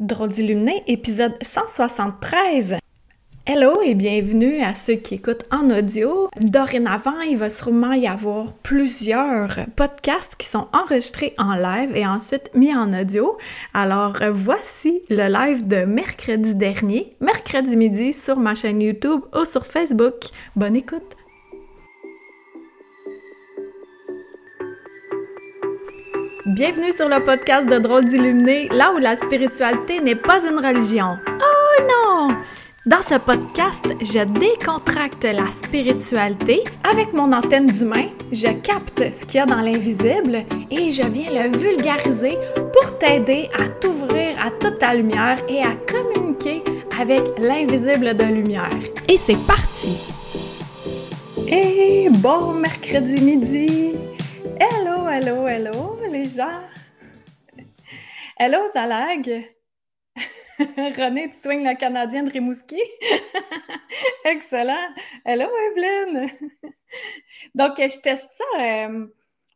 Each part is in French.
Drôle d'illuminé, épisode 173. Hello et bienvenue à ceux qui écoutent en audio. Dorénavant, il va sûrement y avoir plusieurs podcasts qui sont enregistrés en live et ensuite mis en audio. Alors voici le live de mercredi dernier, mercredi midi sur ma chaîne YouTube ou sur Facebook. Bonne écoute! Bienvenue sur le podcast de Drôles d'illuminés, là où la spiritualité n'est pas une religion. Oh non! Dans ce podcast, je décontracte la spiritualité. Avec mon antenne d'humain, je capte ce qu'il y a dans l'invisible et je viens le vulgariser pour t'aider à t'ouvrir à toute ta lumière et à communiquer avec l'invisible de lumière. Et c'est parti! Et bon mercredi midi! Hello, hello, hello! Les gens! Hello, Zalag! René, tu swings la Canadienne de Rimouski? Excellent! Hello, Evelyne! Donc, je teste ça euh,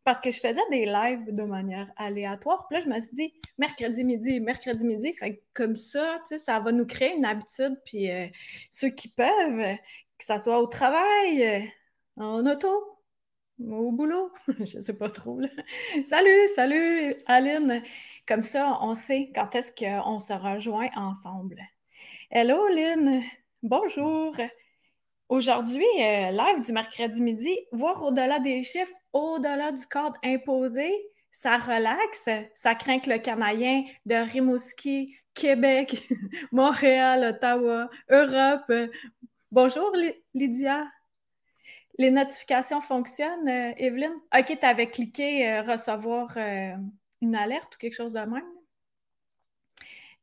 parce que je faisais des lives de manière aléatoire. Puis là, je me suis dit, mercredi midi, mercredi midi, fait comme ça, tu sais, ça va nous créer une habitude. Puis euh, ceux qui peuvent, que ce soit au travail, en auto, au boulot, je sais pas trop. Salut, salut Aline. Comme ça, on sait quand est-ce qu'on se rejoint ensemble. Hello Lynn, bonjour. Aujourd'hui, euh, live du mercredi midi, voir au-delà des chiffres, au-delà du cadre imposé, ça relaxe, ça craint que le Canadien de Rimouski, Québec, Montréal, Ottawa, Europe. Bonjour Lydia. Les notifications fonctionnent, euh, Evelyne? OK, tu avais cliqué euh, recevoir euh, une alerte ou quelque chose de même.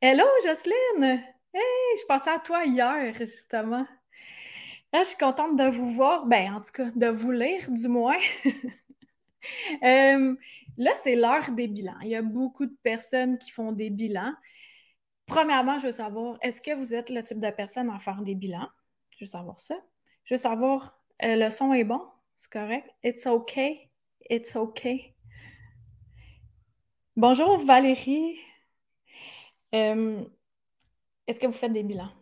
Hello, Jocelyne! Hey, je pensais à toi hier, justement. Là, je suis contente de vous voir, ben, en tout cas, de vous lire, du moins. là, c'est l'heure des bilans. Il y a beaucoup de personnes qui font des bilans. Premièrement, je veux savoir, est-ce que vous êtes le type de personne à faire des bilans? Je veux savoir ça. Je veux savoir euh, le son est bon, c'est correct. It's okay. It's okay. Bonjour Valérie. Euh, est-ce que vous faites des bilans?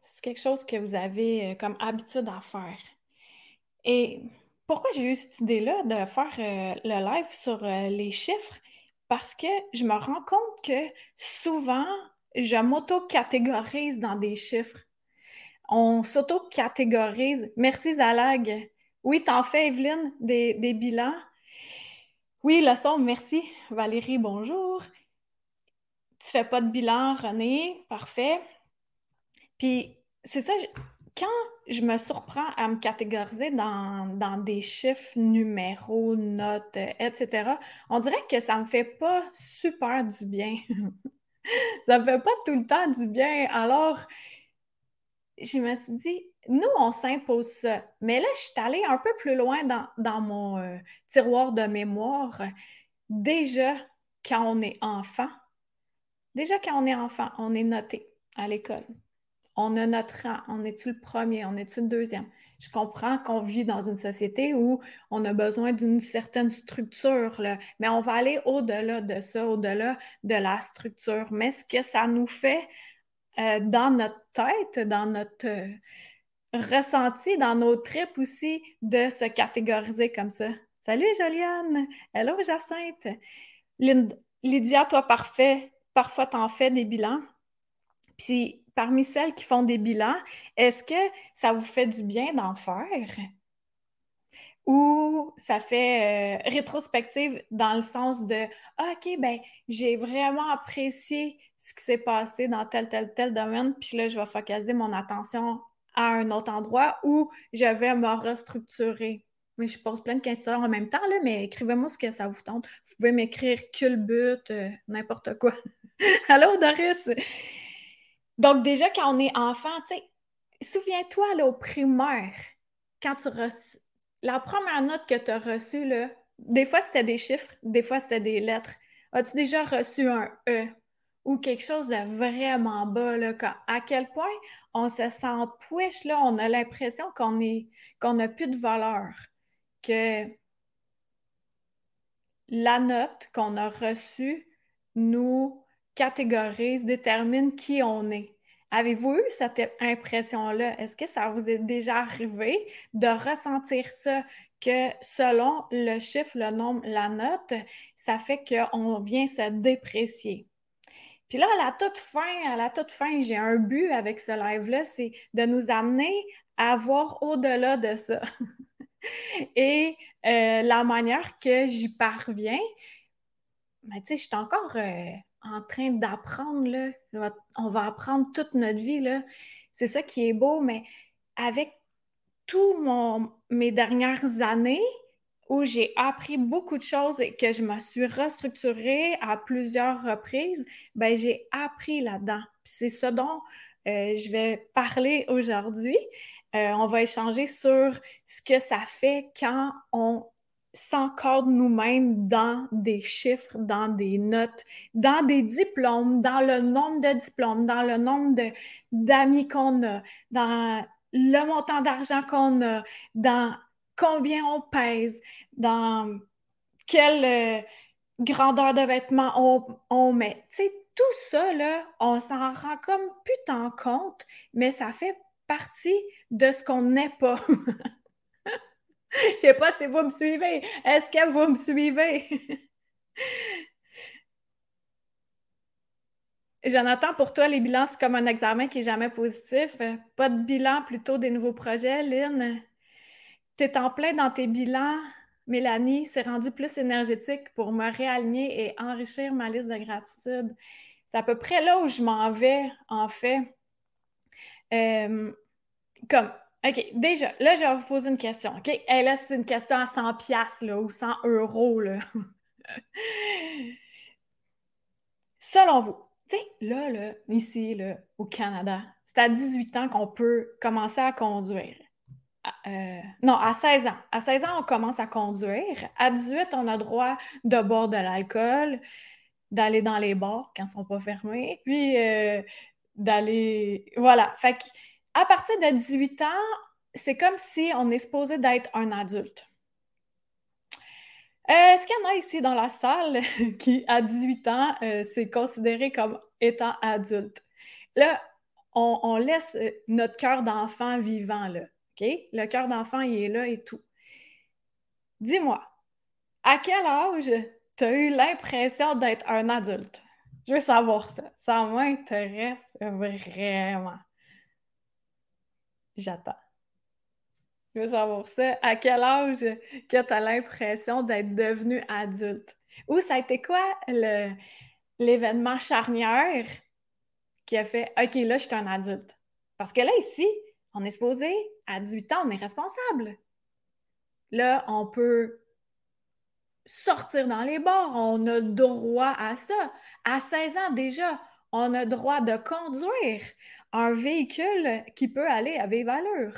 C'est quelque chose que vous avez euh, comme habitude à faire. Et pourquoi j'ai eu cette idée-là de faire le live sur les chiffres? Parce que je me rends compte que souvent, je m'auto-catégorise dans des chiffres on s'auto-catégorise. Merci Zalag. Oui, t'en fais, Evelyne, des, bilans. Oui, le son, merci. Valérie, bonjour. Tu fais pas de bilan, René. Parfait. Puis, c'est ça, quand je me surprends à me catégoriser dans, des chiffres, numéros, notes, etc., on dirait que ça me fait pas super du bien. ça me fait pas tout le temps du bien. Alors, je me suis dit, nous, on s'impose ça. Mais là, je suis allée un peu plus loin dans, mon euh, tiroir de mémoire. Déjà, quand on est enfant, déjà quand on est enfant, on est noté à l'école. On a notre rang. On est-tu le premier? On est-tu le deuxième? Je comprends qu'on vit dans une société où on a besoin d'une certaine structure, mais on va aller au-delà de ça, au-delà de la structure. Mais ce que ça nous fait, euh, dans notre tête, dans notre euh, ressenti, dans nos tripes aussi, de se catégoriser comme ça. Salut Joliane! Hello Jacinthe! Lydia, toi, parfait. Parfois, tu en fais des bilans. Puis, parmi celles qui font des bilans, est-ce que ça vous fait du bien d'en faire? Ou ça fait euh, rétrospective dans le sens de ah, OK, ben j'ai vraiment apprécié ce qui s'est passé dans tel, tel, tel domaine, puis là, je vais focaliser mon attention à un autre endroit où je vais me restructurer. Mais je pose plein de questions en même temps, là, mais écrivez-moi ce que ça vous tente. Vous pouvez m'écrire culbut, euh, n'importe quoi. Allô, Doris? Donc, déjà, quand on est enfant, tu sais, souviens-toi, là, au primaire, quand tu la première note que tu as reçue, là, des fois c'était des chiffres, des fois c'était des lettres. As-tu déjà reçu un E ou quelque chose de vraiment bas? Là, à quel point on se sent push, on a l'impression qu'on qu'on n'a plus de valeur, que la note qu'on a reçue nous catégorise, détermine qui on est? Avez-vous eu cette impression-là? Est-ce que ça vous est déjà arrivé de ressentir ça, que selon le chiffre, le nombre, la note, ça fait qu'on vient se déprécier? Puis là, à la toute fin, à la toute fin, j'ai un but avec ce live-là, c'est de nous amener à voir au-delà de ça. Et euh, la manière que j'y parviens, ben, tu sais, je suis encore euh, en train d'apprendre. On va apprendre toute notre vie. C'est ça qui est beau, mais avec tous mes dernières années où j'ai appris beaucoup de choses et que je me suis restructurée à plusieurs reprises, ben j'ai appris là-dedans. C'est ce dont euh, je vais parler aujourd'hui. Euh, on va échanger sur ce que ça fait quand on s'encorde nous-mêmes dans des chiffres, dans des notes, dans des diplômes, dans le nombre de diplômes, dans le nombre d'amis qu'on a, dans le montant d'argent qu'on a, dans combien on pèse, dans quelle euh, grandeur de vêtements on, met. Tu sais, tout ça, on s'en rend comme putain compte, mais ça fait partie de ce qu'on n'est pas. Je sais pas si vous me suivez. Est-ce que vous me suivez? Jonathan, pour toi, les bilans, c'est comme un examen qui n'est jamais positif. Pas de bilan, plutôt des nouveaux projets. Lynn, tu es en plein dans tes bilans. Mélanie, c'est rendu plus énergétique pour me réaligner et enrichir ma liste de gratitude. C'est à peu près là où je m'en vais, en fait. Euh, comme OK, déjà, là, je vais vous poser une question. OK? Et là, c'est une question à 100 pièces ou 100 euros. Là. Selon vous, tu là, là, ici, là, au Canada, c'est à 18 ans qu'on peut commencer à conduire. Euh, non, à 16 ans. À 16 ans, on commence à conduire. À 18, on a droit de boire de l'alcool, d'aller dans les bars quand ils ne sont pas fermés, puis euh, d'aller. Voilà. Fait que à partir de 18 ans, c'est comme si on est supposé d'être un adulte. Euh, est-ce qu'il y en a ici dans la salle qui, à 18 ans, euh, considéré comme étant adulte? Là, on, laisse euh, notre cœur d'enfant vivant, là. OK? Le cœur d'enfant, il est là et tout. Dis-moi, à quel âge tu as eu l'impression d'être un adulte? Je veux savoir ça. Ça m'intéresse vraiment. J'attends. Je veux savoir ça. À quel âge que tu as l'impression d'être devenu adulte? Ou ça a été quoi l'événement charnière qui a fait OK, là, je suis un adulte? Parce que là, ici, on est supposé, à 18 ans, on est responsable. Là, on peut sortir dans les bars, on a droit à ça. À 16 ans déjà, on a droit de conduire un véhicule qui peut aller à vive allure.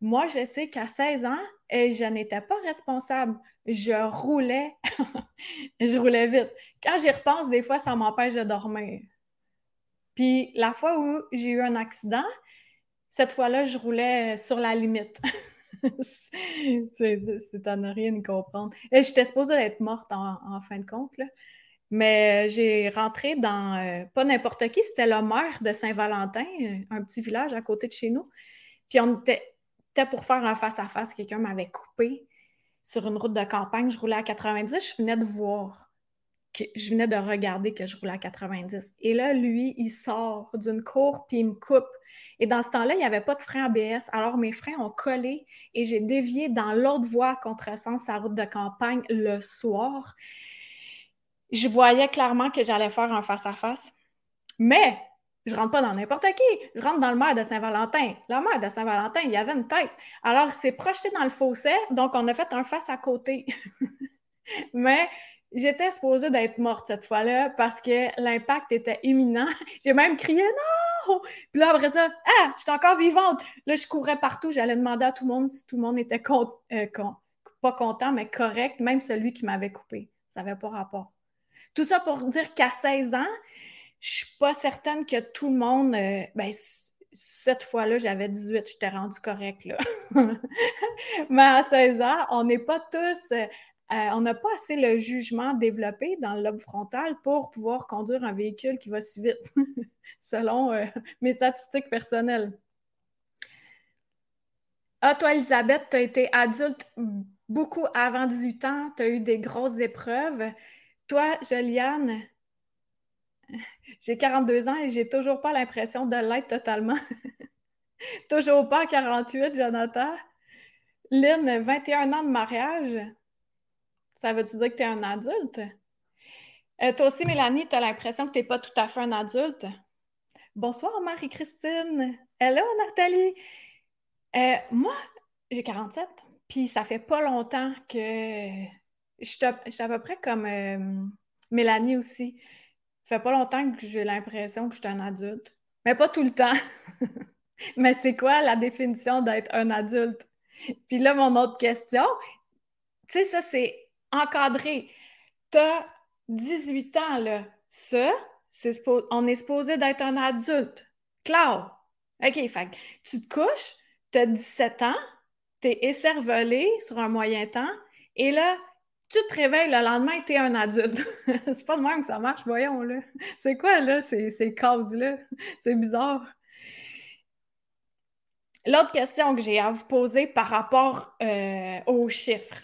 Moi, je sais qu'à 16 ans, je n'étais pas responsable. Je roulais, je roulais vite. Quand j'y repense, des fois, ça m'empêche de dormir. Puis la fois où j'ai eu un accident, cette fois-là, je roulais sur la limite. c'est à rien comprendre. Et j'étais supposée être morte en, fin de compte. Mais euh, j'ai rentré dans, euh, pas n'importe qui, c'était le maire de Saint-Valentin, euh, un petit village à côté de chez nous. Puis on était, pour faire un face-à-face, quelqu'un m'avait coupé sur une route de campagne, je roulais à 90, je venais de voir, que, je venais de regarder que je roulais à 90. Et là, lui, il sort d'une cour, puis il me coupe. Et dans ce temps-là, il n'y avait pas de frein ABS. Alors, mes freins ont collé et j'ai dévié dans l'autre voie contresens sa route de campagne le soir je voyais clairement que j'allais faire un face-à-face. Mais je rentre pas dans n'importe qui. Je rentre dans le maire de Saint-Valentin. Le maire de Saint-Valentin, il y avait une tête. Alors, il s'est projeté dans le fossé, donc on a fait un face à côté. Mais j'étais supposée d'être morte cette fois-là parce que l'impact était imminent. J'ai même crié non! Puis là, après ça, ah, je suis encore vivante. Là, je courais partout. J'allais demander à tout le monde si tout le monde était euh, pas content, mais correct, même celui qui m'avait coupé. Ça n'avait pas rapport. Tout ça pour dire qu'à 16 ans, je suis pas certaine que tout le monde. Euh, ben, cette fois-là, j'avais 18, j'étais rendue correcte, là. Mais à 16 ans, on n'est pas tous euh, euh, on n'a pas assez le jugement développé dans le lobe frontal pour pouvoir conduire un véhicule qui va si vite, selon euh, mes statistiques personnelles. Ah, toi, Elisabeth, tu as été adulte beaucoup avant 18 ans, tu as eu des grosses épreuves. Toi, Juliane, j'ai 42 ans et j'ai toujours pas l'impression de l'être totalement. toujours pas 48, Jonathan. Lynn, 21 ans de mariage. Ça veut-tu dire que tu es un adulte? Euh, toi aussi, Mélanie, tu as l'impression que tu n'es pas tout à fait un adulte. Bonsoir, Marie-Christine. Hello, Nathalie. Euh, moi, j'ai 47, puis ça fait pas longtemps que je suis à peu près comme euh, Mélanie aussi. Ça fait pas longtemps que j'ai l'impression que je suis un adulte. Mais pas tout le temps. Mais c'est quoi la définition d'être un adulte? Puis là, mon autre question, tu sais, ça, c'est encadré. Tu as 18 ans, là. Ça, on est supposé d'être un adulte. Claude. OK, fait tu te couches, tu as 17 ans, tu es écervelé sur un moyen temps, et là, tu te réveilles le lendemain et tu es un adulte. c'est pas de même que ça marche, voyons, là. C'est quoi, là, ces, ces causes-là? C'est bizarre. L'autre question que j'ai à vous poser par rapport euh, aux chiffres.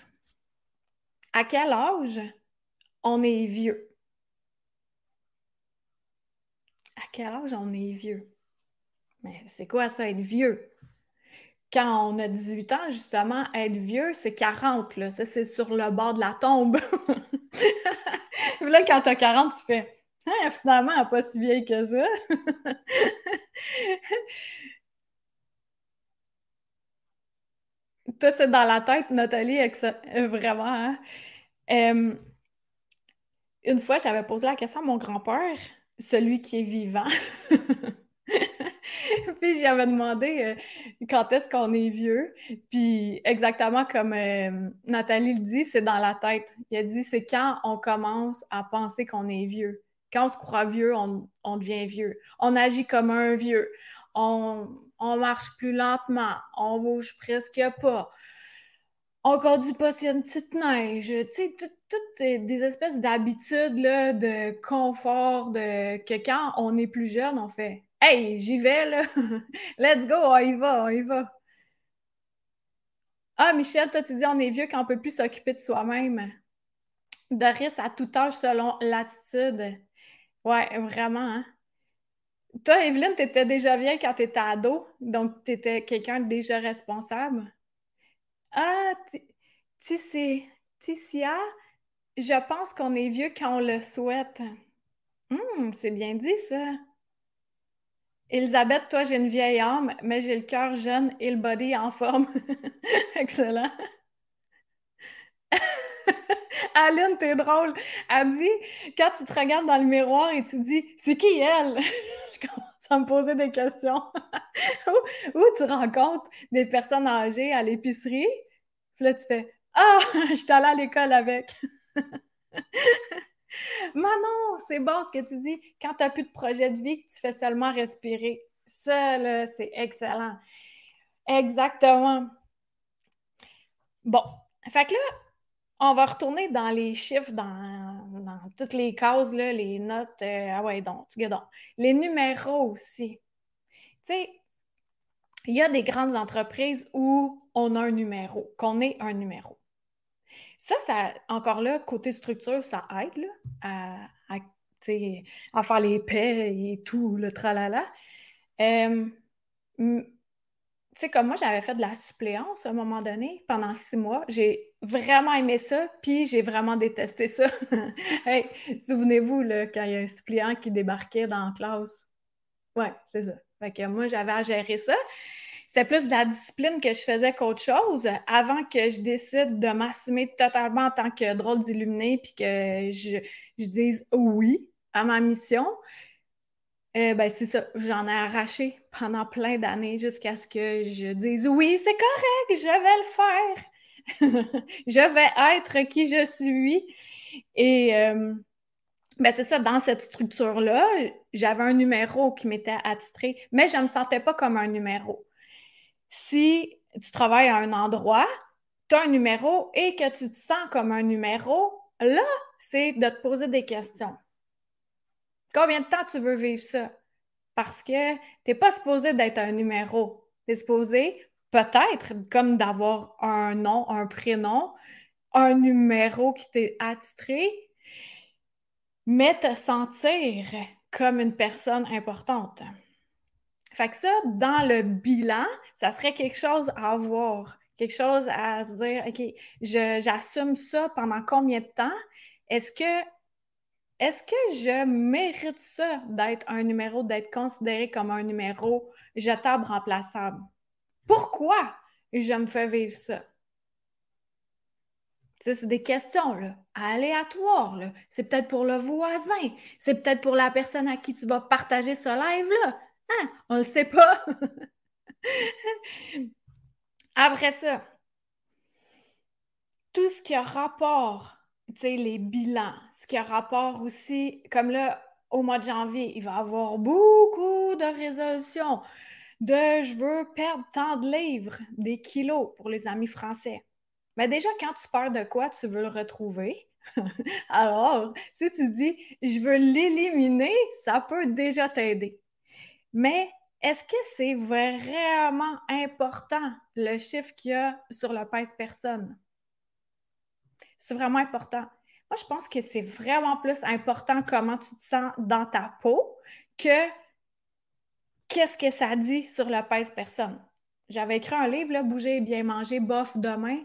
À quel âge on est vieux? À quel âge on est vieux? Mais c'est quoi ça, être vieux? Quand on a 18 ans, justement, être vieux, c'est 40, là. Ça, c'est sur le bord de la tombe. là, quand tu as 40, tu fais ah, finalement, elle pas si vieille que ça. Toi, c'est dans la tête, Nathalie, vraiment. Hein? une fois, j'avais posé la question à mon grand-père, celui qui est vivant. puis j'avais demandé euh, quand est-ce qu'on est vieux. Puis exactement comme Nathalie le dit, c'est dans la tête. Il a dit c'est quand on commence à penser qu'on est vieux. Quand on se croit vieux, on, devient vieux. On agit comme un vieux on, marche plus lentement, on bouge presque pas, on conduit pas a une petite neige, tu sais, toutes des espèces d'habitudes, de confort, de que quand on est plus jeune, on fait Hey, j'y vais, là, let's go, on y va, on y va. Ah, Michel, toi, tu dis on est vieux quand on peut plus s'occuper de soi-même. De risque à tout âge selon l'attitude. Ouais, vraiment, hein? Toi, Evelyne, tu étais déjà bien quand tu étais ado, donc tu étais quelqu'un de déjà responsable. Ah, Ticia, je pense qu'on est vieux quand on le souhaite. Hum, c'est bien dit ça. Elisabeth, toi, j'ai une vieille âme, mais j'ai le cœur jeune et le body en forme. Excellent. Aline, t'es drôle. Elle dit, quand tu te regardes dans le miroir et tu dis, c'est qui elle? je commence à me poser des questions. ou, tu rencontres des personnes âgées à l'épicerie, puis là, tu fais, ah, je suis allée à l'école avec. Manon, c'est bon ce que tu dis. Quand tu n'as plus de projet de vie, tu fais seulement respirer. Ça, là, c'est excellent. Exactement. Bon. Fait que là, on va retourner dans les chiffres, dans, toutes les cases, les notes. Euh, ah ouais, donc, donc. Les numéros aussi. Tu sais, il y a des grandes entreprises où on a un numéro, qu'on est un numéro. Ça, ça, encore là, côté structure, ça aide à, à, faire les paix et tout, le tralala. Euh, tu sais, comme moi, j'avais fait de la suppléance à un moment donné, pendant six mois. J'ai vraiment aimé ça, puis j'ai vraiment détesté ça. souvenez-vous, là, quand il y a un suppléant qui débarquait dans la classe. Ouais, c'est ça. Fait que moi, j'avais à gérer ça. C'était plus de la discipline que je faisais qu'autre chose avant que je décide de m'assumer totalement en tant que drôle d'illuminé puis que je, dise oui à ma mission. Eh ben, c'est ça, j'en ai arraché pendant plein d'années jusqu'à ce que je dise oui, c'est correct, je vais le faire. je vais être qui je suis. Et euh, ben c'est ça, dans cette structure-là, j'avais un numéro qui m'était attitré, mais je ne me sentais pas comme un numéro. Si tu travailles à un endroit, tu as un numéro et que tu te sens comme un numéro, là, c'est de te poser des questions. Combien de temps tu veux vivre ça? Parce que tu n'es pas supposé d'être un numéro. Tu es supposé peut-être comme d'avoir un nom, un prénom, un numéro qui t'est attitré, mais te sentir comme une personne importante. Fait que ça, dans le bilan, ça serait quelque chose à voir, quelque chose à se dire, OK, j'assume ça pendant combien de temps? Est-ce que est-ce que je mérite ça d'être un numéro, d'être considéré comme un numéro jetable remplaçable? Pourquoi je me fais vivre ça? c'est des questions là, aléatoires. C'est peut-être pour le voisin. C'est peut-être pour la personne à qui tu vas partager ce live-là. On ne le sait pas. Après ça, tout ce qui a rapport, tu sais, les bilans, ce qui a rapport aussi, comme là, au mois de janvier, il va y avoir beaucoup de résolutions de je veux perdre tant de livres, des kilos pour les amis français. Mais déjà, quand tu pars de quoi tu veux le retrouver, alors, si tu dis je veux l'éliminer, ça peut déjà t'aider. Mais est-ce que c'est vraiment important le chiffre qu'il y a sur le pèse personne? C'est vraiment important. Moi, je pense que c'est vraiment plus important comment tu te sens dans ta peau que qu'est-ce que ça dit sur le pèse personne. J'avais écrit un livre, là, Bouger, bien manger, bof, demain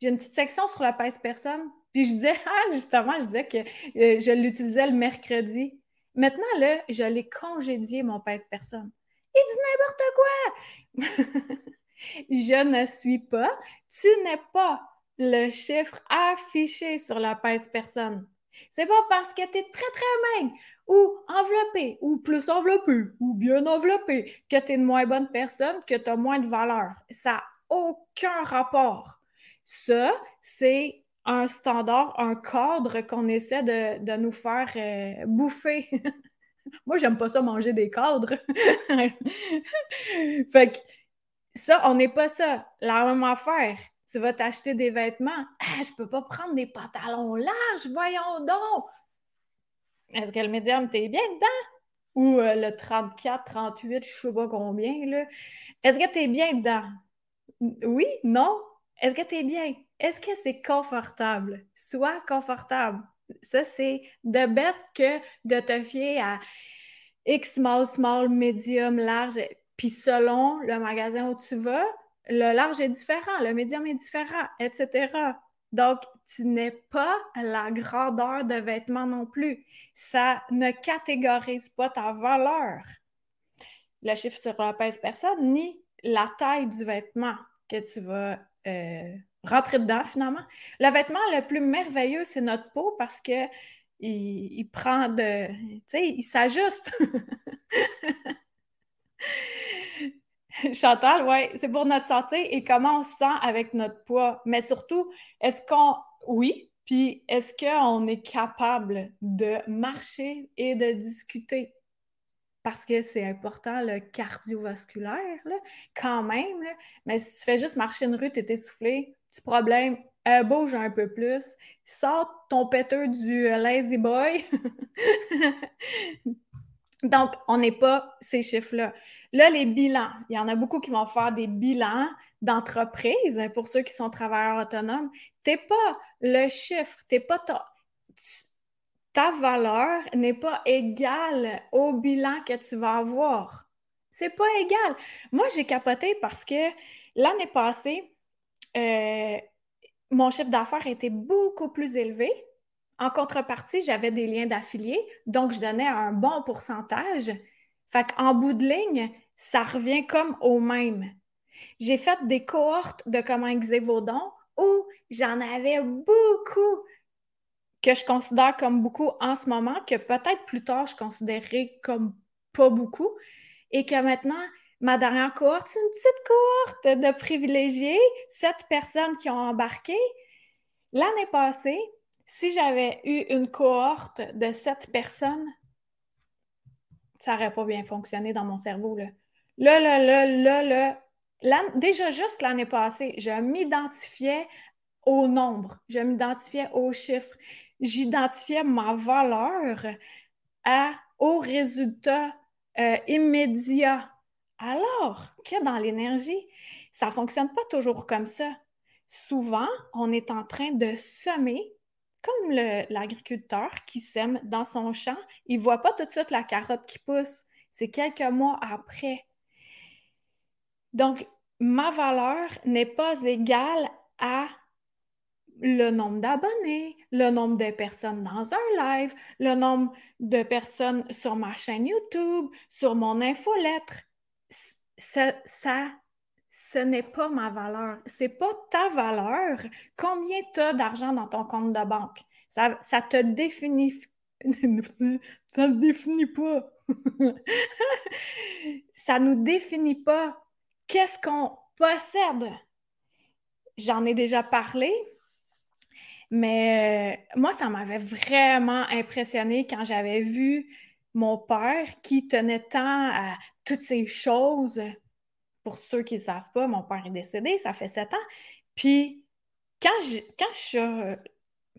j'ai une petite section sur la pèse personne. Puis je disais, ah, justement, je disais que euh, je l'utilisais le mercredi. Maintenant, là, je l'ai congédié, mon pèse personne. Il dit n'importe quoi! je ne suis pas, tu n'es pas le chiffre affiché sur la pèse personne. C'est pas parce que tu es très, très maigre ou enveloppé ou plus enveloppé ou bien enveloppé que tu es une moins bonne personne, que tu as moins de valeur. Ça n'a aucun rapport. Ça, c'est un standard, un cadre qu'on essaie de, nous faire euh, bouffer. Moi, j'aime pas ça manger des cadres. fait que ça, on n'est pas ça. La même affaire. Tu vas t'acheter des vêtements. Ah, je peux pas prendre des pantalons larges, voyons donc. Est-ce que le médium, t'es bien dedans? Ou euh, le 34, 38, je sais pas combien, là. Est-ce que t'es bien dedans? Oui? Non? Est-ce que tu es bien? Est-ce que c'est confortable? Sois confortable. Ça, c'est de best que de te fier à X small, small, medium, large. Puis selon le magasin où tu vas, le large est différent, le médium est différent, etc. Donc, tu n'es pas la grandeur de vêtements non plus. Ça ne catégorise pas ta valeur. Le chiffre sur la pèse personne, ni la taille du vêtement que tu vas euh, rentrer dedans finalement. Le vêtement le plus merveilleux, c'est notre peau parce que il, prend de. Tu sais, il s'ajuste. Chantal, oui, c'est pour notre santé et comment on se sent avec notre poids. Mais surtout, est-ce qu'on. Oui, puis est-ce qu'on est capable de marcher et de discuter? parce que c'est important, le cardiovasculaire, quand même. Mais si tu fais juste marcher une rue, tu es essoufflé, problème, euh, bouge un peu plus, sors ton péteux du euh, lazy boy. Donc, on n'est pas ces chiffres-là. Là, les bilans, il y en a beaucoup qui vont faire des bilans d'entreprise pour ceux qui sont travailleurs autonomes. Tu n'es pas le chiffre, tu n'es pas ta valeur n'est pas égale au bilan que tu vas avoir. C'est pas égal. Moi, j'ai capoté parce que l'année passée, euh, mon chiffre d'affaires était beaucoup plus élevé. En contrepartie, j'avais des liens d'affiliés, donc je donnais un bon pourcentage. Fait qu'en bout de ligne, ça revient comme au même. J'ai fait des cohortes de comment exercer vos où j'en avais beaucoup que je considère comme beaucoup en ce moment, que peut-être plus tard je considérerais comme pas beaucoup, et que maintenant, ma dernière cohorte, c'est une petite cohorte de privilégiés, sept personnes qui ont embarqué. L'année passée, si j'avais eu une cohorte de sept personnes, ça n'aurait pas bien fonctionné dans mon cerveau. Là, là, là, là, là, déjà juste l'année passée, je m'identifiais au nombre, je m'identifiais aux chiffres, j'identifiais ma valeur à, au résultat euh, immédiat. Alors que dans l'énergie, ça ne fonctionne pas toujours comme ça. Souvent, on est en train de semer comme l'agriculteur qui sème dans son champ. Il ne voit pas tout de suite la carotte qui pousse. C'est quelques mois après. Donc, ma valeur n'est pas égale à le nombre d'abonnés, le nombre de personnes dans un live, le nombre de personnes sur ma chaîne YouTube, sur mon infolettre. Ça, ce n'est pas ma valeur. C'est pas ta valeur. Combien tu as d'argent dans ton compte de banque? Ça, ça te définit. ça ne définit pas. ça nous définit pas. Qu'est-ce qu'on possède? J'en ai déjà parlé, mais euh, moi, ça m'avait vraiment impressionné quand j'avais vu mon père qui tenait tant à toutes ces choses. Pour ceux qui ne savent pas, mon père est décédé, ça fait sept ans. Puis, quand je, quand je. Euh,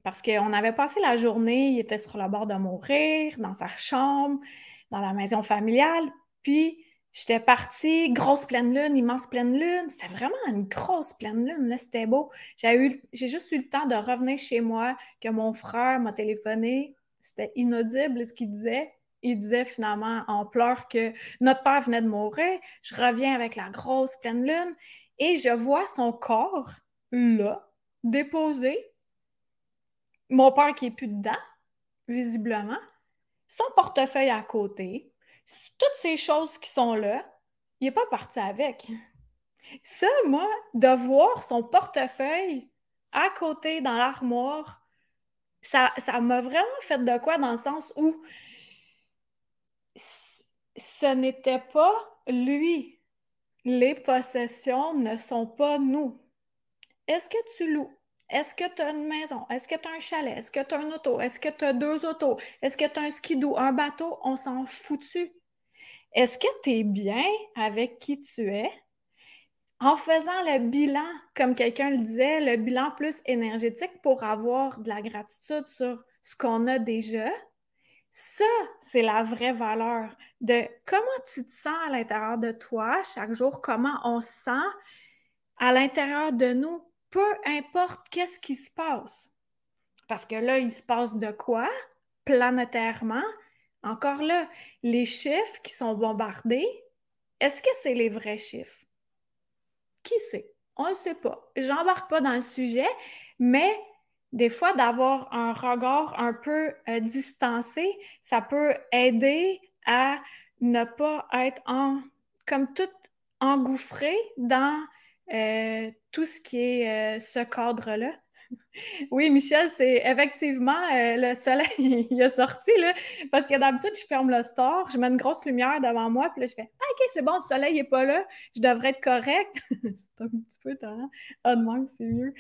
parce qu'on avait passé la journée, il était sur le bord de mourir, dans sa chambre, dans la maison familiale. Puis, J'étais partie, grosse pleine lune, immense pleine lune. C'était vraiment une grosse pleine lune, là, c'était beau. J'ai, juste eu le temps de revenir chez moi, que mon frère m'a téléphoné. C'était inaudible ce qu'il disait. Il disait finalement en pleurs que notre père venait de mourir. Je reviens avec la grosse pleine lune et je vois son corps là, déposé. Mon père qui est plus dedans, visiblement. Son portefeuille à côté toutes ces choses qui sont là, il n'est pas parti avec. Ça, moi, de voir son portefeuille à côté dans l'armoire, ça, ça m'a vraiment fait de quoi dans le sens où ce n'était pas lui. Les possessions ne sont pas nous. Est-ce que tu loues? Est-ce que tu as une maison? Est-ce que tu as un chalet? Est-ce que tu as un auto? Est-ce que tu as deux autos? Est-ce que tu as un skidoo, un bateau? On s'en foutu. Est-ce que tu es bien avec qui tu es? En faisant le bilan, comme quelqu'un le disait, le bilan plus énergétique pour avoir de la gratitude sur ce qu'on a déjà, ça, c'est la vraie valeur de comment tu te sens à l'intérieur de toi chaque jour, comment on se sent à l'intérieur de nous, peu importe qu'est-ce qui se passe. Parce que là, il se passe de quoi planétairement, encore là, les chiffres qui sont bombardés, est-ce que c'est les vrais chiffres? Qui sait? On ne sait pas. J'embarque pas dans le sujet, mais des fois, d'avoir un regard un peu euh, distancé, ça peut aider à ne pas être en, comme tout engouffré dans euh, tout ce qui est euh, ce cadre-là. Oui, Michel, c'est effectivement le soleil, il est sorti, là, parce que d'habitude, je ferme le store, je mets une grosse lumière devant moi, puis là, je fais OK, c'est bon, le soleil n'est pas là, je devrais être correct. c'est un petit peu tard. Ah, de c'est mieux.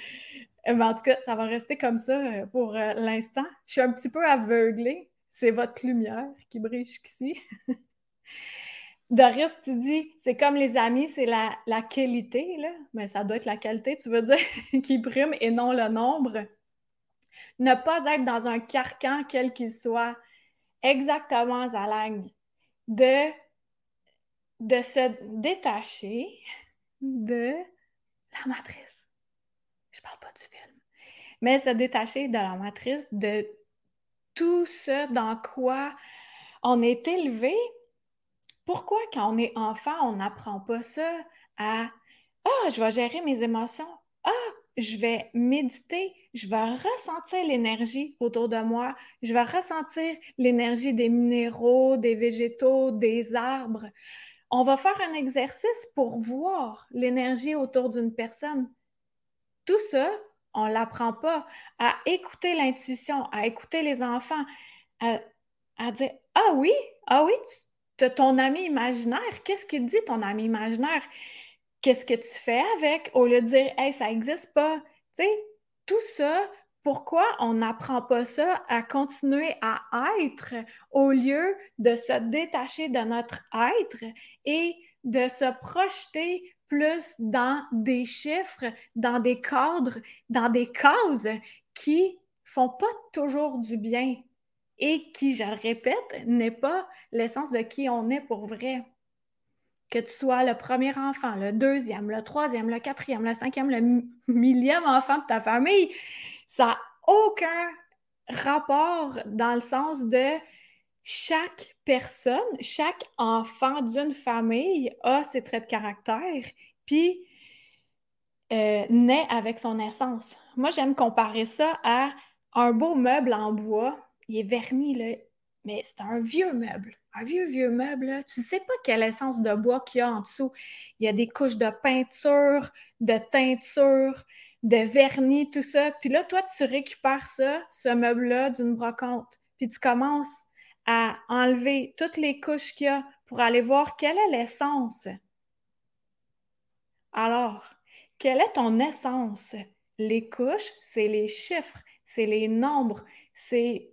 Mais en tout cas, ça va rester comme ça euh, pour euh, l'instant. Je suis un petit peu aveuglée. C'est votre lumière qui brille jusqu'ici. Doris, tu dis, c'est comme les amis, c'est la, qualité, là. Mais ça doit être la qualité, tu veux dire, qui prime et non le nombre. Ne pas être dans un carcan, quel qu'il soit, exactement, Zalang, de, de se détacher de la matrice. Pas du film. Mais se détacher de la matrice, de tout ce dans quoi on est élevé, pourquoi, quand on est enfant, on n'apprend pas ça à Ah, je vais gérer mes émotions. Ah, je vais méditer, je vais ressentir l'énergie autour de moi, je vais ressentir l'énergie des minéraux, des végétaux, des arbres. On va faire un exercice pour voir l'énergie autour d'une personne. Tout ça, on ne l'apprend pas à écouter l'intuition, à écouter les enfants, à, dire Ah oui, ah oui, tu, ton ami imaginaire. Qu'est-ce qu'il dit, ton ami imaginaire? Qu'est-ce que tu fais avec au lieu de dire, hey, ça n'existe pas? Tu sais, tout ça, pourquoi on n'apprend pas ça à continuer à être au lieu de se détacher de notre être et de se projeter plus dans des chiffres, dans des cadres, dans des causes qui font pas toujours du bien et qui, je le répète, n'est pas l'essence de qui on est pour vrai. Que tu sois le premier enfant, le deuxième, le troisième, le quatrième, le cinquième, le millième enfant de ta famille, ça n'a aucun rapport dans le sens de chaque personne, chaque enfant d'une famille a ses traits de caractère, puis euh, naît avec son essence. Moi, j'aime comparer ça à un beau meuble en bois. Il est verni, là, mais c'est un vieux meuble. Un vieux, vieux meuble, tu ne sais pas quelle essence de bois qu'il y a en dessous. Il y a des couches de peinture, de teinture, de vernis, tout ça. Puis là, toi, tu récupères ça, ce meuble-là, d'une brocante. Puis tu commences à enlever toutes les couches qu'il y a pour aller voir quelle est l'essence. Alors, quelle est ton essence? Les couches, c'est les chiffres, c'est les nombres, c'est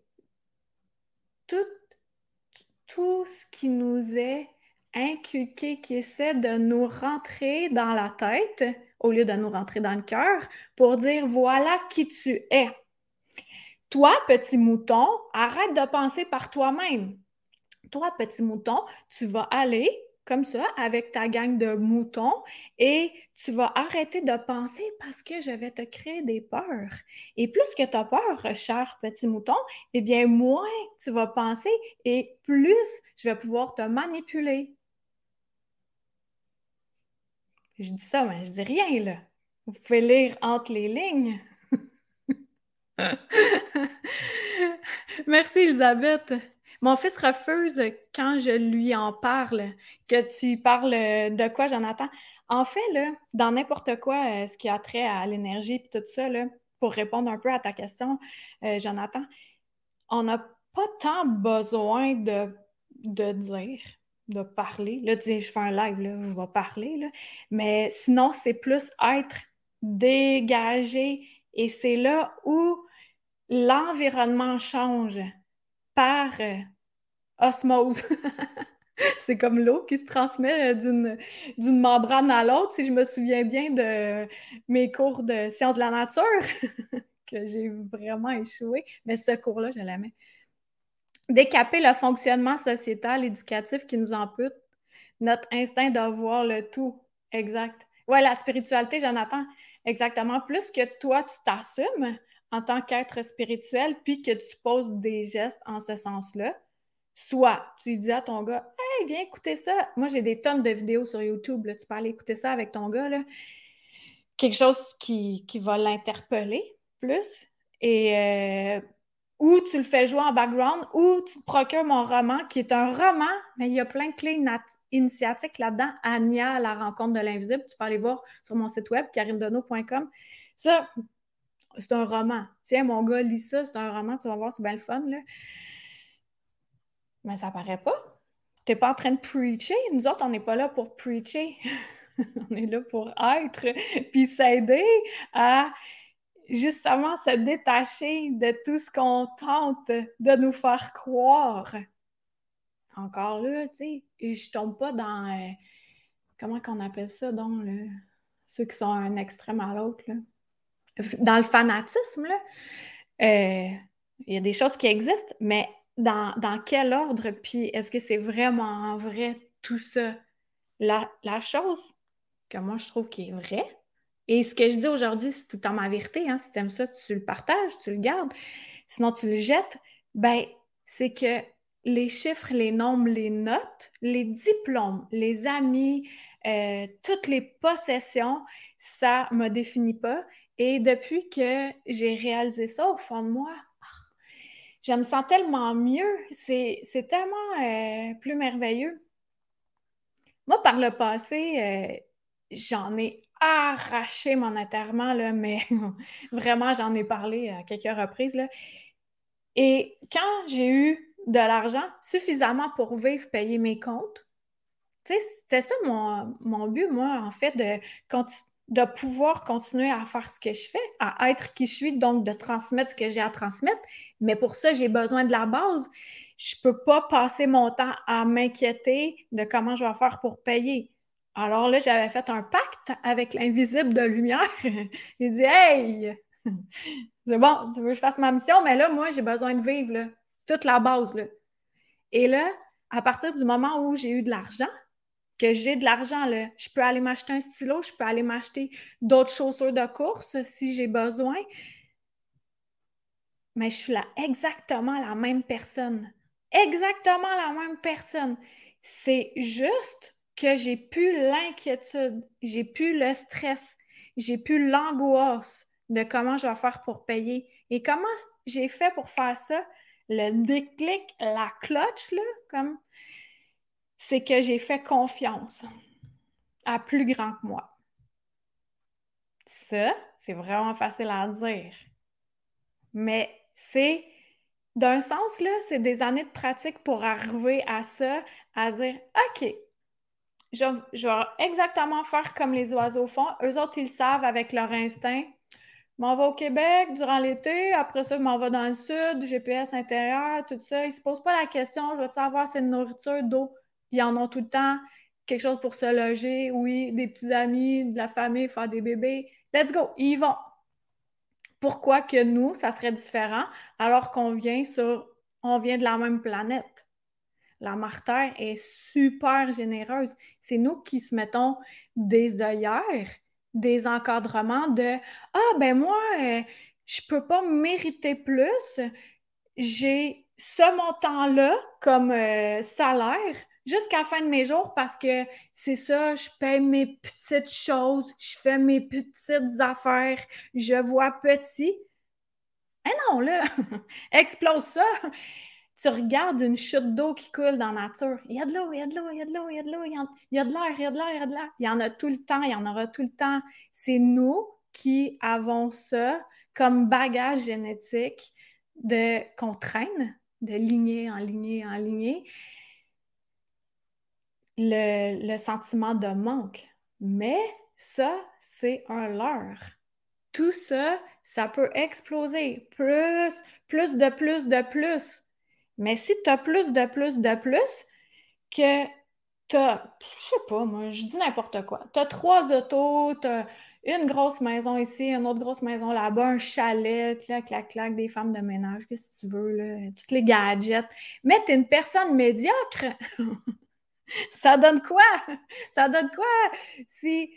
tout, tout ce qui nous est inculqué, qui essaie de nous rentrer dans la tête au lieu de nous rentrer dans le cœur pour dire voilà qui tu es. Toi, petit mouton, arrête de penser par toi-même. Toi, petit mouton, tu vas aller comme ça avec ta gang de moutons et tu vas arrêter de penser parce que je vais te créer des peurs. Et plus que tu as peur, cher petit mouton, eh bien moins tu vas penser et plus je vais pouvoir te manipuler. Je dis ça, mais je dis rien là. Vous pouvez lire entre les lignes. Merci, Elisabeth. Mon fils refuse quand je lui en parle, que tu parles de quoi, Jonathan? En fait, là, dans n'importe quoi, euh, ce qui a trait à l'énergie et tout ça, pour répondre un peu à ta question, euh, Jonathan, on n'a pas tant besoin de, de dire, de parler. Là, tu dis, je fais un live, là, je vais parler, là. mais sinon, c'est plus être dégagé et c'est là où l'environnement change par euh, osmose. c'est comme l'eau qui se transmet euh, d'une, membrane à l'autre. Si je me souviens bien de mes cours de sciences de la nature, que j'ai vraiment échoué, mais ce cours-là, je l'aimais. Décaper le fonctionnement sociétal, éducatif qui nous ampute notre instinct de voir le tout. Exact. Ouais, la spiritualité, Jonathan, exactement. Plus que toi, tu t'assumes en tant qu'être spirituel, puis que tu poses des gestes en ce sens-là, soit tu dis à ton gars, hey, viens écouter ça. Moi, j'ai des tonnes de vidéos sur YouTube. tu peux aller écouter ça avec ton gars. Quelque chose qui, va l'interpeller plus. Et euh, ou tu le fais jouer en background, ou tu te procures mon roman, qui est un roman, mais il y a plein de clés initiatiques là-dedans. Anya, la rencontre de l'invisible, tu peux aller voir sur mon site web, karinedono.com. Ça, c'est un roman. Tiens, mon gars, lis ça, c'est un roman, tu vas voir, c'est bien le fun, là. Mais ça paraît pas. Tu n'es pas en train de preacher. Nous autres, on n'est pas là pour preacher. on est là pour être, puis s'aider à justement se détacher de tout ce qu'on tente de nous faire croire. Encore là, tu sais, je tombe pas dans. Euh, comment qu'on appelle ça, donc, ceux qui sont un extrême à l'autre, Dans le fanatisme, là, euh, il y a des choses qui existent, mais dans, quel ordre? Puis est-ce que c'est vraiment vrai tout ça? La, la chose que moi je trouve qui est vraie, et ce que je dis aujourd'hui, c'est tout le temps ma vérité. Hein. Si tu aimes ça, tu le partages, tu le gardes. Sinon, tu le jettes. Ben, c'est que les chiffres, les nombres, les notes, les diplômes, les amis, euh, toutes les possessions, ça ne me définit pas. Et depuis que j'ai réalisé ça au fond de moi, je me sens tellement mieux. C'est tellement euh, plus merveilleux. Moi, par le passé, euh, j'en ai arraché mon enterrement, là, mais vraiment, j'en ai parlé à quelques reprises. Là. Et quand j'ai eu de l'argent suffisamment pour vivre, payer mes comptes, c'était ça mon, mon, but, moi, en fait, de, de pouvoir continuer à faire ce que je fais, à être qui je suis, donc de transmettre ce que j'ai à transmettre. Mais pour ça, j'ai besoin de la base. Je ne peux pas passer mon temps à m'inquiéter de comment je vais faire pour payer Alors là, j'avais fait un pacte avec l'invisible de lumière. j'ai dit Hey, c'est bon, tu veux que je fasse ma mission, mais là, moi, j'ai besoin de vivre, toute la base. Là. Et là, à partir du moment où j'ai eu de l'argent, que j'ai de l'argent, je peux aller m'acheter un stylo, je peux aller m'acheter d'autres chaussures de course si j'ai besoin. Mais je suis là exactement la même personne. Exactement la même personne. C'est juste que j'ai plus l'inquiétude, j'ai plus le stress, j'ai plus l'angoisse de comment je vais faire pour payer. Et comment j'ai fait pour faire ça? Le déclic, la clutch, là, comme c'est que j'ai fait confiance à plus grand que moi. Ça, c'est vraiment facile à dire. Mais c'est, d'un sens, là, c'est des années de pratique pour arriver à ça, à dire, OK, je, vais exactement faire comme les oiseaux font. Eux autres, ils savent avec leur instinct. M'en vais au Québec durant l'été, après ça, m'en vais dans le sud, GPS intérieur, tout ça. Ils ne se posent pas la question, je vais avoir cette nourriture, d'eau? Ils en ont tout le temps quelque chose pour se loger, oui, des petits amis, de la famille, faire des bébés. Let's go, ils vont. Pourquoi que nous, ça serait différent alors qu'on vient sur, on vient de la même planète? La Mère est super généreuse. C'est nous qui se mettons des œillères, des encadrements de Ah, ben moi, euh, je peux pas mériter plus. J'ai ce montant-là comme euh, salaire jusqu'à la fin de mes jours parce que c'est ça, je paye mes petites choses, je fais mes petites affaires, je vois petit. Eh non, là, explose ça. Tu regardes une chute d'eau qui coule dans la nature. Il y a de l'eau, il y a de l'eau, il y a de l'eau, il y a de l'eau, il y a de l'air, il y a de l'air, il y a de l'air. Il y en a tout le temps, il y en aura tout le temps. C'est nous qui avons ça comme bagage génétique de qu'on traîne, de lignée en lignée en lignée le, sentiment de manque. Mais ça, c'est un leurre. Tout ça, ça peut exploser. Plus, plus de plus de plus. Mais si tu as plus de plus de plus, que tu as, je sais pas, moi, je dis n'importe quoi. Tu as trois autos, tu as une grosse maison ici, une autre grosse maison là-bas, un chalet, clac, clac, clac, des femmes de ménage, qu'est-ce que tu veux, là, tous les gadgets. Mais tu es une personne médiocre. ça donne quoi? Ça donne quoi si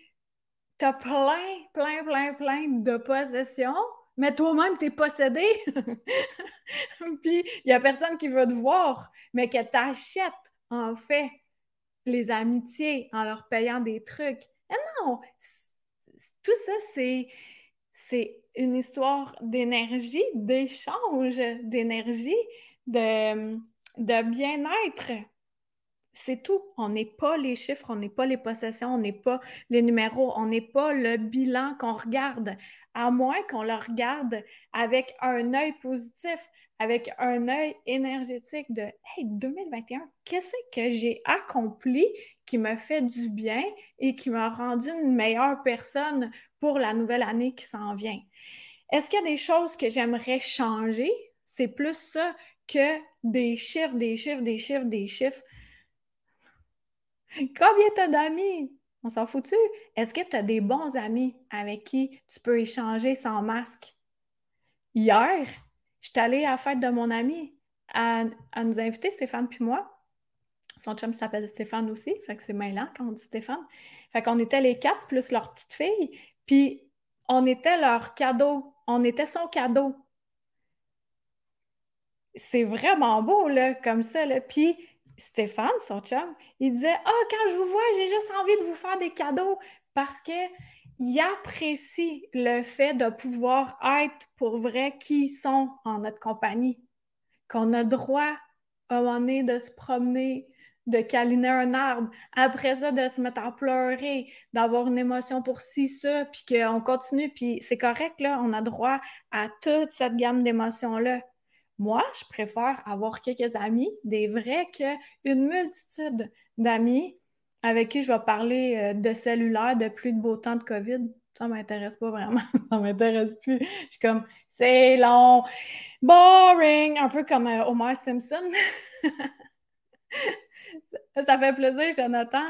tu as plein, plein, plein, plein de possessions, mais toi-même, tu es possédé? Puis, il n'y a personne qui veut te voir, mais que tu achètes, en fait, les amitiés en leur payant des trucs. Et non! Tout ça, c'est, c'est une histoire d'énergie, d'échange d'énergie, de, de bien-être. C'est tout. On n'est pas les chiffres, on n'est pas les possessions, on n'est pas les numéros, on n'est pas le bilan qu'on regarde, à moins qu'on le regarde avec un œil positif, avec un œil énergétique de Hey, 2021, qu'est-ce que j'ai accompli qui me fait du bien et qui m'a rendu une meilleure personne pour la nouvelle année qui s'en vient? Est-ce qu'il y a des choses que j'aimerais changer? C'est plus ça que des chiffres, des chiffres, des chiffres, des chiffres. Combien t'as d'amis? On s'en fout-tu? Est-ce que tu as des bons amis avec qui tu peux échanger sans masque? Hier, je suis allée à la fête de mon ami. à, nous inviter, Stéphane puis moi. Son chum s'appelle Stéphane aussi, fait que c'est mêlant quand on dit Stéphane. Fait qu'on était les quatre plus leur petite fille, puis on était leur cadeau, on était son cadeau. C'est vraiment beau, comme ça. Puis Stéphane, son chum, il disait Ah, quand je vous vois, j'ai juste envie de vous faire des cadeaux parce qu'il apprécie le fait de pouvoir être pour vrai qui ils sont en notre compagnie. Qu'on a droit à un moment donné de se promener, de câliner un arbre, après ça, de se mettre à pleurer, d'avoir une émotion pour ci, ça, puis qu'on continue, puis c'est correct, là, on a droit à toute cette gamme d'émotions-là. Moi, je préfère avoir quelques amis, des vrais, qu'une multitude d'amis avec qui je vais parler euh, de cellulaire depuis de beau temps de COVID. Ça m'intéresse pas vraiment. ça m'intéresse plus. Je suis comme, c'est long, boring, un peu comme euh, Homer Simpson. ça, fait plaisir, Jonathan.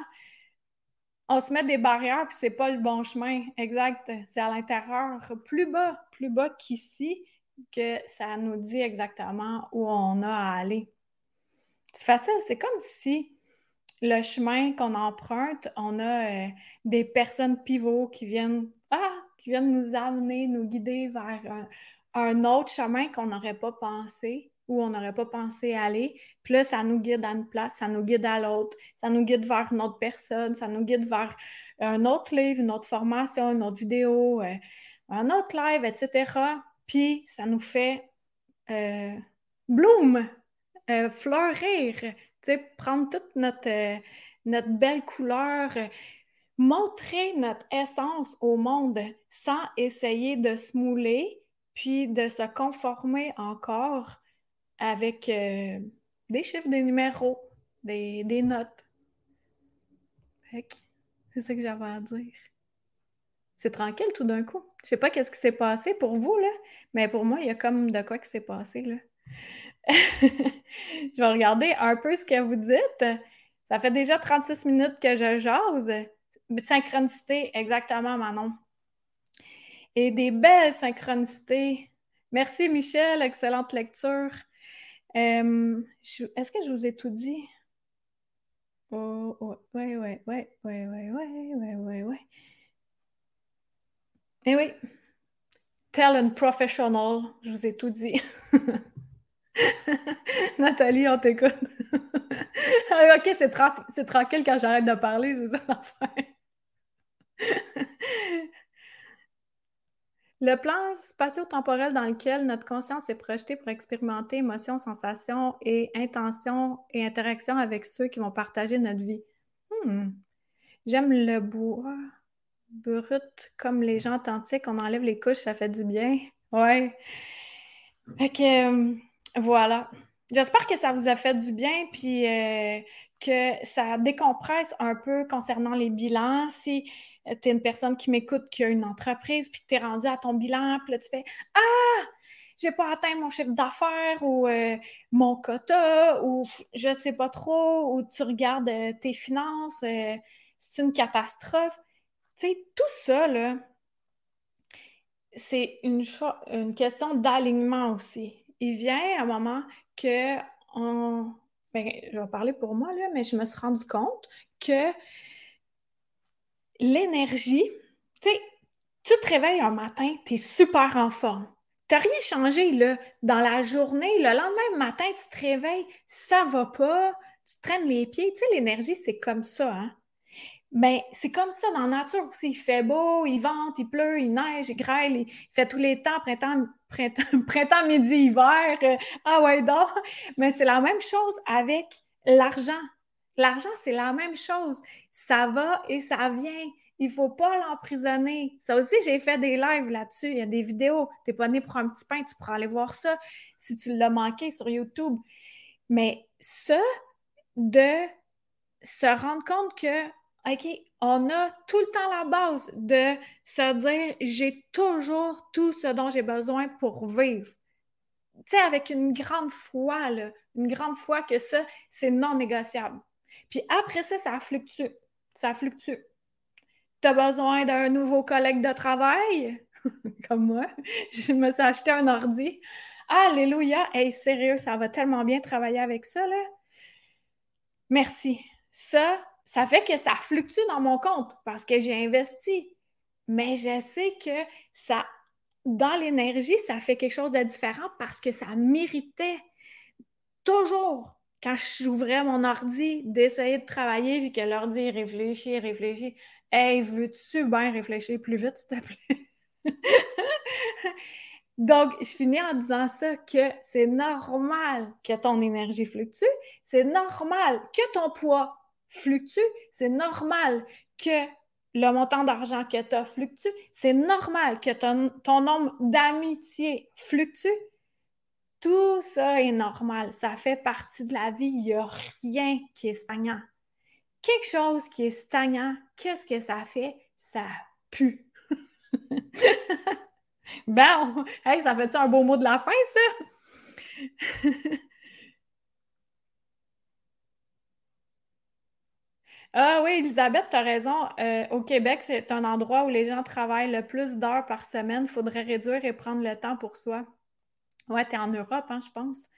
on se met des barrières, puis c'est pas le bon chemin. Exact. C'est à l'intérieur, plus bas, plus bas qu'ici, que ça nous dit exactement où on a à aller. C'est facile, c'est comme si le chemin qu'on emprunte, on a euh, des personnes pivots qui viennent, ah, qui viennent nous amener, nous guider vers un autre chemin qu'on n'aurait pas pensé où on n'aurait pas pensé aller. Puis là, ça nous guide à une place, ça nous guide à l'autre, ça nous guide vers une autre personne, ça nous guide vers un autre livre, une autre formation, une autre vidéo, euh, un autre live, etc. Puis ça nous fait euh, bloom, euh, fleurir, prendre toute notre, notre belle couleur, montrer notre essence au monde sans essayer de se mouler, puis de se conformer encore avec euh, des chiffres, des numéros, des, notes. C'est ça que j'avais à dire. C'est tranquille tout d'un coup. Je sais pas qu'est-ce qui s'est passé pour vous, là, mais pour moi, il y a comme de quoi qui s'est passé, là. je vais regarder un peu ce que vous dites. Ça fait déjà 36 minutes que je jase. Synchronicité, exactement, Manon. Et des belles synchronicités. Merci, Michel. Excellente lecture. Est-ce que je vous ai tout dit? Oh, oh, ouais, ouais, ouais, ouais, ouais, ouais, ouais, ouais, ouais. Eh oui. Talent professional, je vous ai tout dit. Nathalie, on t'écoute. ok, c'est, tranquille quand j'arrête de parler, c'est ça. Le plan spatio-temporel dans lequel notre conscience est projetée pour expérimenter émotions, sensations et intentions et interactions avec ceux qui vont partager notre vie. Hmm. J'aime le bois brut comme les gens authentiques. On enlève les couches, ça fait du bien. Ouais. Fait que, euh, voilà. J'espère que ça vous a fait du bien, puis euh, que ça décompresse un peu concernant les bilans. Si euh, tu es une personne qui m'écoute, qui a une entreprise, puis que tu es rendu à ton bilan, puis là, tu fais Ah, j'ai pas atteint mon chiffre d'affaires ou mon quota, ou je sais pas trop, ou tu regardes tes finances, c'est une catastrophe. Tu tout ça, c'est une, question d'alignement aussi. Il vient un moment que. Ben, je vais parler pour moi, là, mais je me suis rendu compte que l'énergie, tu sais, tu te réveilles un matin, tu es super en forme. Tu n'as rien changé là, dans la journée. Le lendemain matin, tu te réveilles, ça va pas, tu traînes les pieds. Tu sais, l'énergie, c'est comme ça. Hein? Mais c'est comme ça dans la nature aussi. Il fait beau, il vente, il pleut, il neige, il grêle, il fait tous les temps, printemps, printemps, printemps midi, hiver. Euh, ah ouais, donc. Mais c'est la même chose avec l'argent. L'argent, c'est la même chose. Ça va et ça vient. Il faut pas l'emprisonner. Ça aussi, j'ai fait des lives là-dessus. Il y a des vidéos. Tu n'es pas né pour un petit pain, tu pourras aller voir ça si tu l'as manqué sur YouTube. Mais ça, de se rendre compte que, OK, on a tout le temps la base de se dire j'ai toujours tout ce dont j'ai besoin pour vivre. Tu sais, avec une grande foi, là, une grande foi que ça, c'est non négociable. Puis après ça, ça fluctue. Ça fluctue. Tu as besoin d'un nouveau collègue de travail, comme moi. Je me suis acheté un ordi. Alléluia! Hey, sérieux, ça va tellement bien travailler avec ça, là. Merci. Ça, ça fait que ça fluctue dans mon compte parce que j'ai investi. Mais je sais que ça, dans l'énergie, ça fait quelque chose de différent parce que ça méritait toujours quand j'ouvrais mon ordi, d'essayer de travailler, puis que l'ordi réfléchit, réfléchit. Hey, veux-tu bien réfléchir plus vite, s'il te plaît? Donc, je finis en disant ça que c'est normal que ton énergie fluctue, c'est normal que ton poids fluctue, c'est normal que le montant d'argent que tu as fluctue, c'est normal que ton, ton nombre d'amitiés fluctue, tout ça est normal. Ça fait partie de la vie. Il n'y a rien qui est stagnant. Quelque chose qui est stagnant, qu'est-ce que ça fait? Ça pue. bon, hey, ça fait-tu un beau mot de la fin, ça? Ah oui, Elisabeth, tu as raison. Euh, au Québec, c'est un endroit où les gens travaillent le plus d'heures par semaine. Il faudrait réduire et prendre le temps pour soi. Ouais, tu es en Europe, hein, je pense.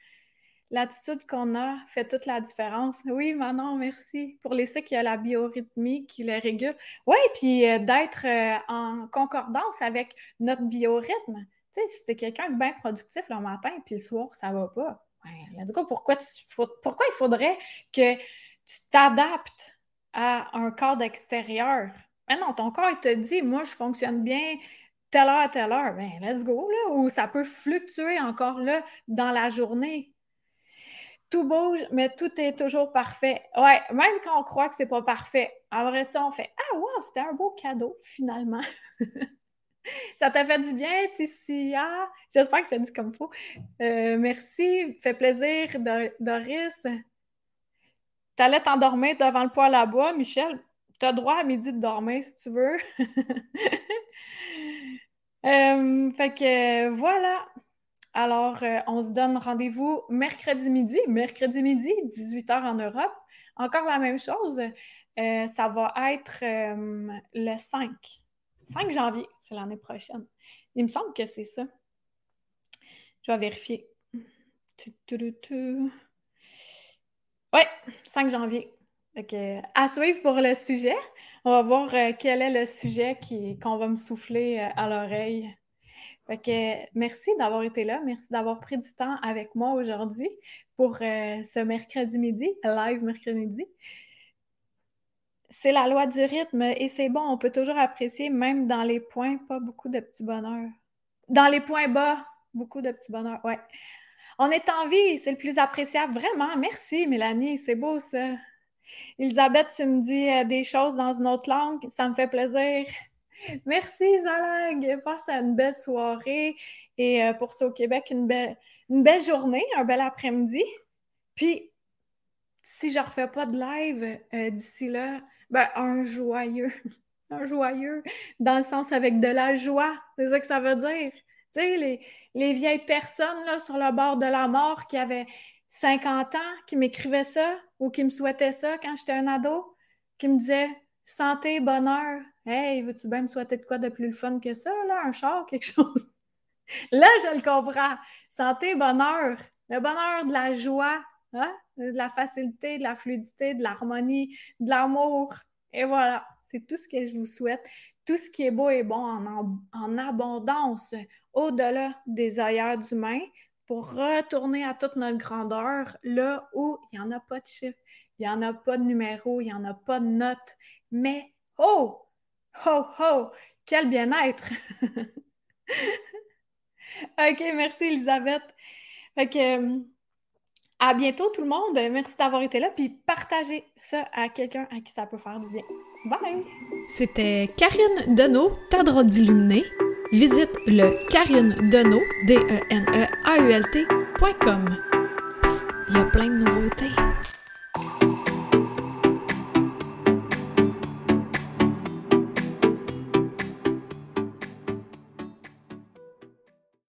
L'attitude qu'on a fait toute la différence. Oui, Manon, merci. Pour les cycles, il y a la biorhythmie qui le régule. Oui, puis euh, d'être euh, en concordance avec notre biorhythme. Tu sais, si tu es quelqu'un de bien productif le matin, puis le soir, ça va pas. Du coup, pourquoi il faudrait que tu t'adaptes à un corps extérieur? Mais non, ton corps, il te dit, moi, je fonctionne bien telle heure à telle heure. Ben, let's go, là. Ou ça peut fluctuer encore là dans la journée tout bouge, mais tout est toujours parfait. Ouais, même quand on croit que c'est pas parfait. Après ça, on fait Ah, wow, c'était un beau cadeau, finalement. ça t'a fait du bien, Tissia? J'espère que ça dit comme faut. Euh, merci, fait plaisir, Doris. T'allais t'endormir devant le poêle à bois, Michel. T'as droit à midi de dormir si tu veux. Euh, fait que voilà. Alors, euh, on se donne rendez-vous mercredi midi, mercredi midi, 18h en Europe. Encore la même chose, euh, ça va être le 5. 5 janvier, c'est l'année prochaine. Il me semble que c'est ça. Je vais vérifier. Oui, 5 janvier. à suivre pour le sujet. On va voir quel est le sujet qu'on va me souffler à l'oreille merci d'avoir été là. Merci d'avoir pris du temps avec moi aujourd'hui pour euh, ce mercredi midi, live mercredi midi. C'est la loi du rythme et c'est bon, on peut toujours apprécier, même dans les points, pas beaucoup de petits bonheurs. Dans les points bas, beaucoup de petits bonheurs, ouais. On est en vie, c'est le plus appréciable, vraiment. Merci, Mélanie, c'est beau ça. Elisabeth, tu me dis euh, des choses dans une autre langue, ça me fait plaisir. Merci Zalag. Passe une belle soirée et euh, pour ça au Québec, une belle, une belle journée, un bel après-midi. Puis, si je ne refais pas de live euh, d'ici là, ben, un joyeux. un joyeux dans le sens avec de la joie. C'est ça que ça veut dire. Tu sais, les, les, vieilles personnes là, sur le bord de la mort qui avaient 50 ans, qui m'écrivaient ça ou qui me souhaitaient ça quand j'étais un ado, qui me disaient santé, bonheur, Hey, veux-tu bien me souhaiter de quoi de plus le fun que ça, là? Un char, quelque chose? là, je le comprends. Santé, bonheur. Le bonheur de la joie, hein? de la facilité, de la fluidité, de l'harmonie, de l'amour. Et voilà, c'est tout ce que je vous souhaite. Tout ce qui est beau et bon en, en abondance, au-delà des ailleurs d'humains, pour retourner à toute notre grandeur, là où il n'y en a pas de chiffre, il n'y en a pas de numéro, il n'y en a pas de note, mais oh, Ho, ho! Quel bien-être! OK, merci Elisabeth. Fait que, euh, à bientôt tout le monde. Merci d'avoir été là. Puis partagez ça à quelqu'un à qui ça peut faire du bien. Bye! C'était Karine Deneau, ta droite d'illuminé. Visite le Deneau, D-E-N-E-A-U-L-T.com. Il y a plein de nouveautés.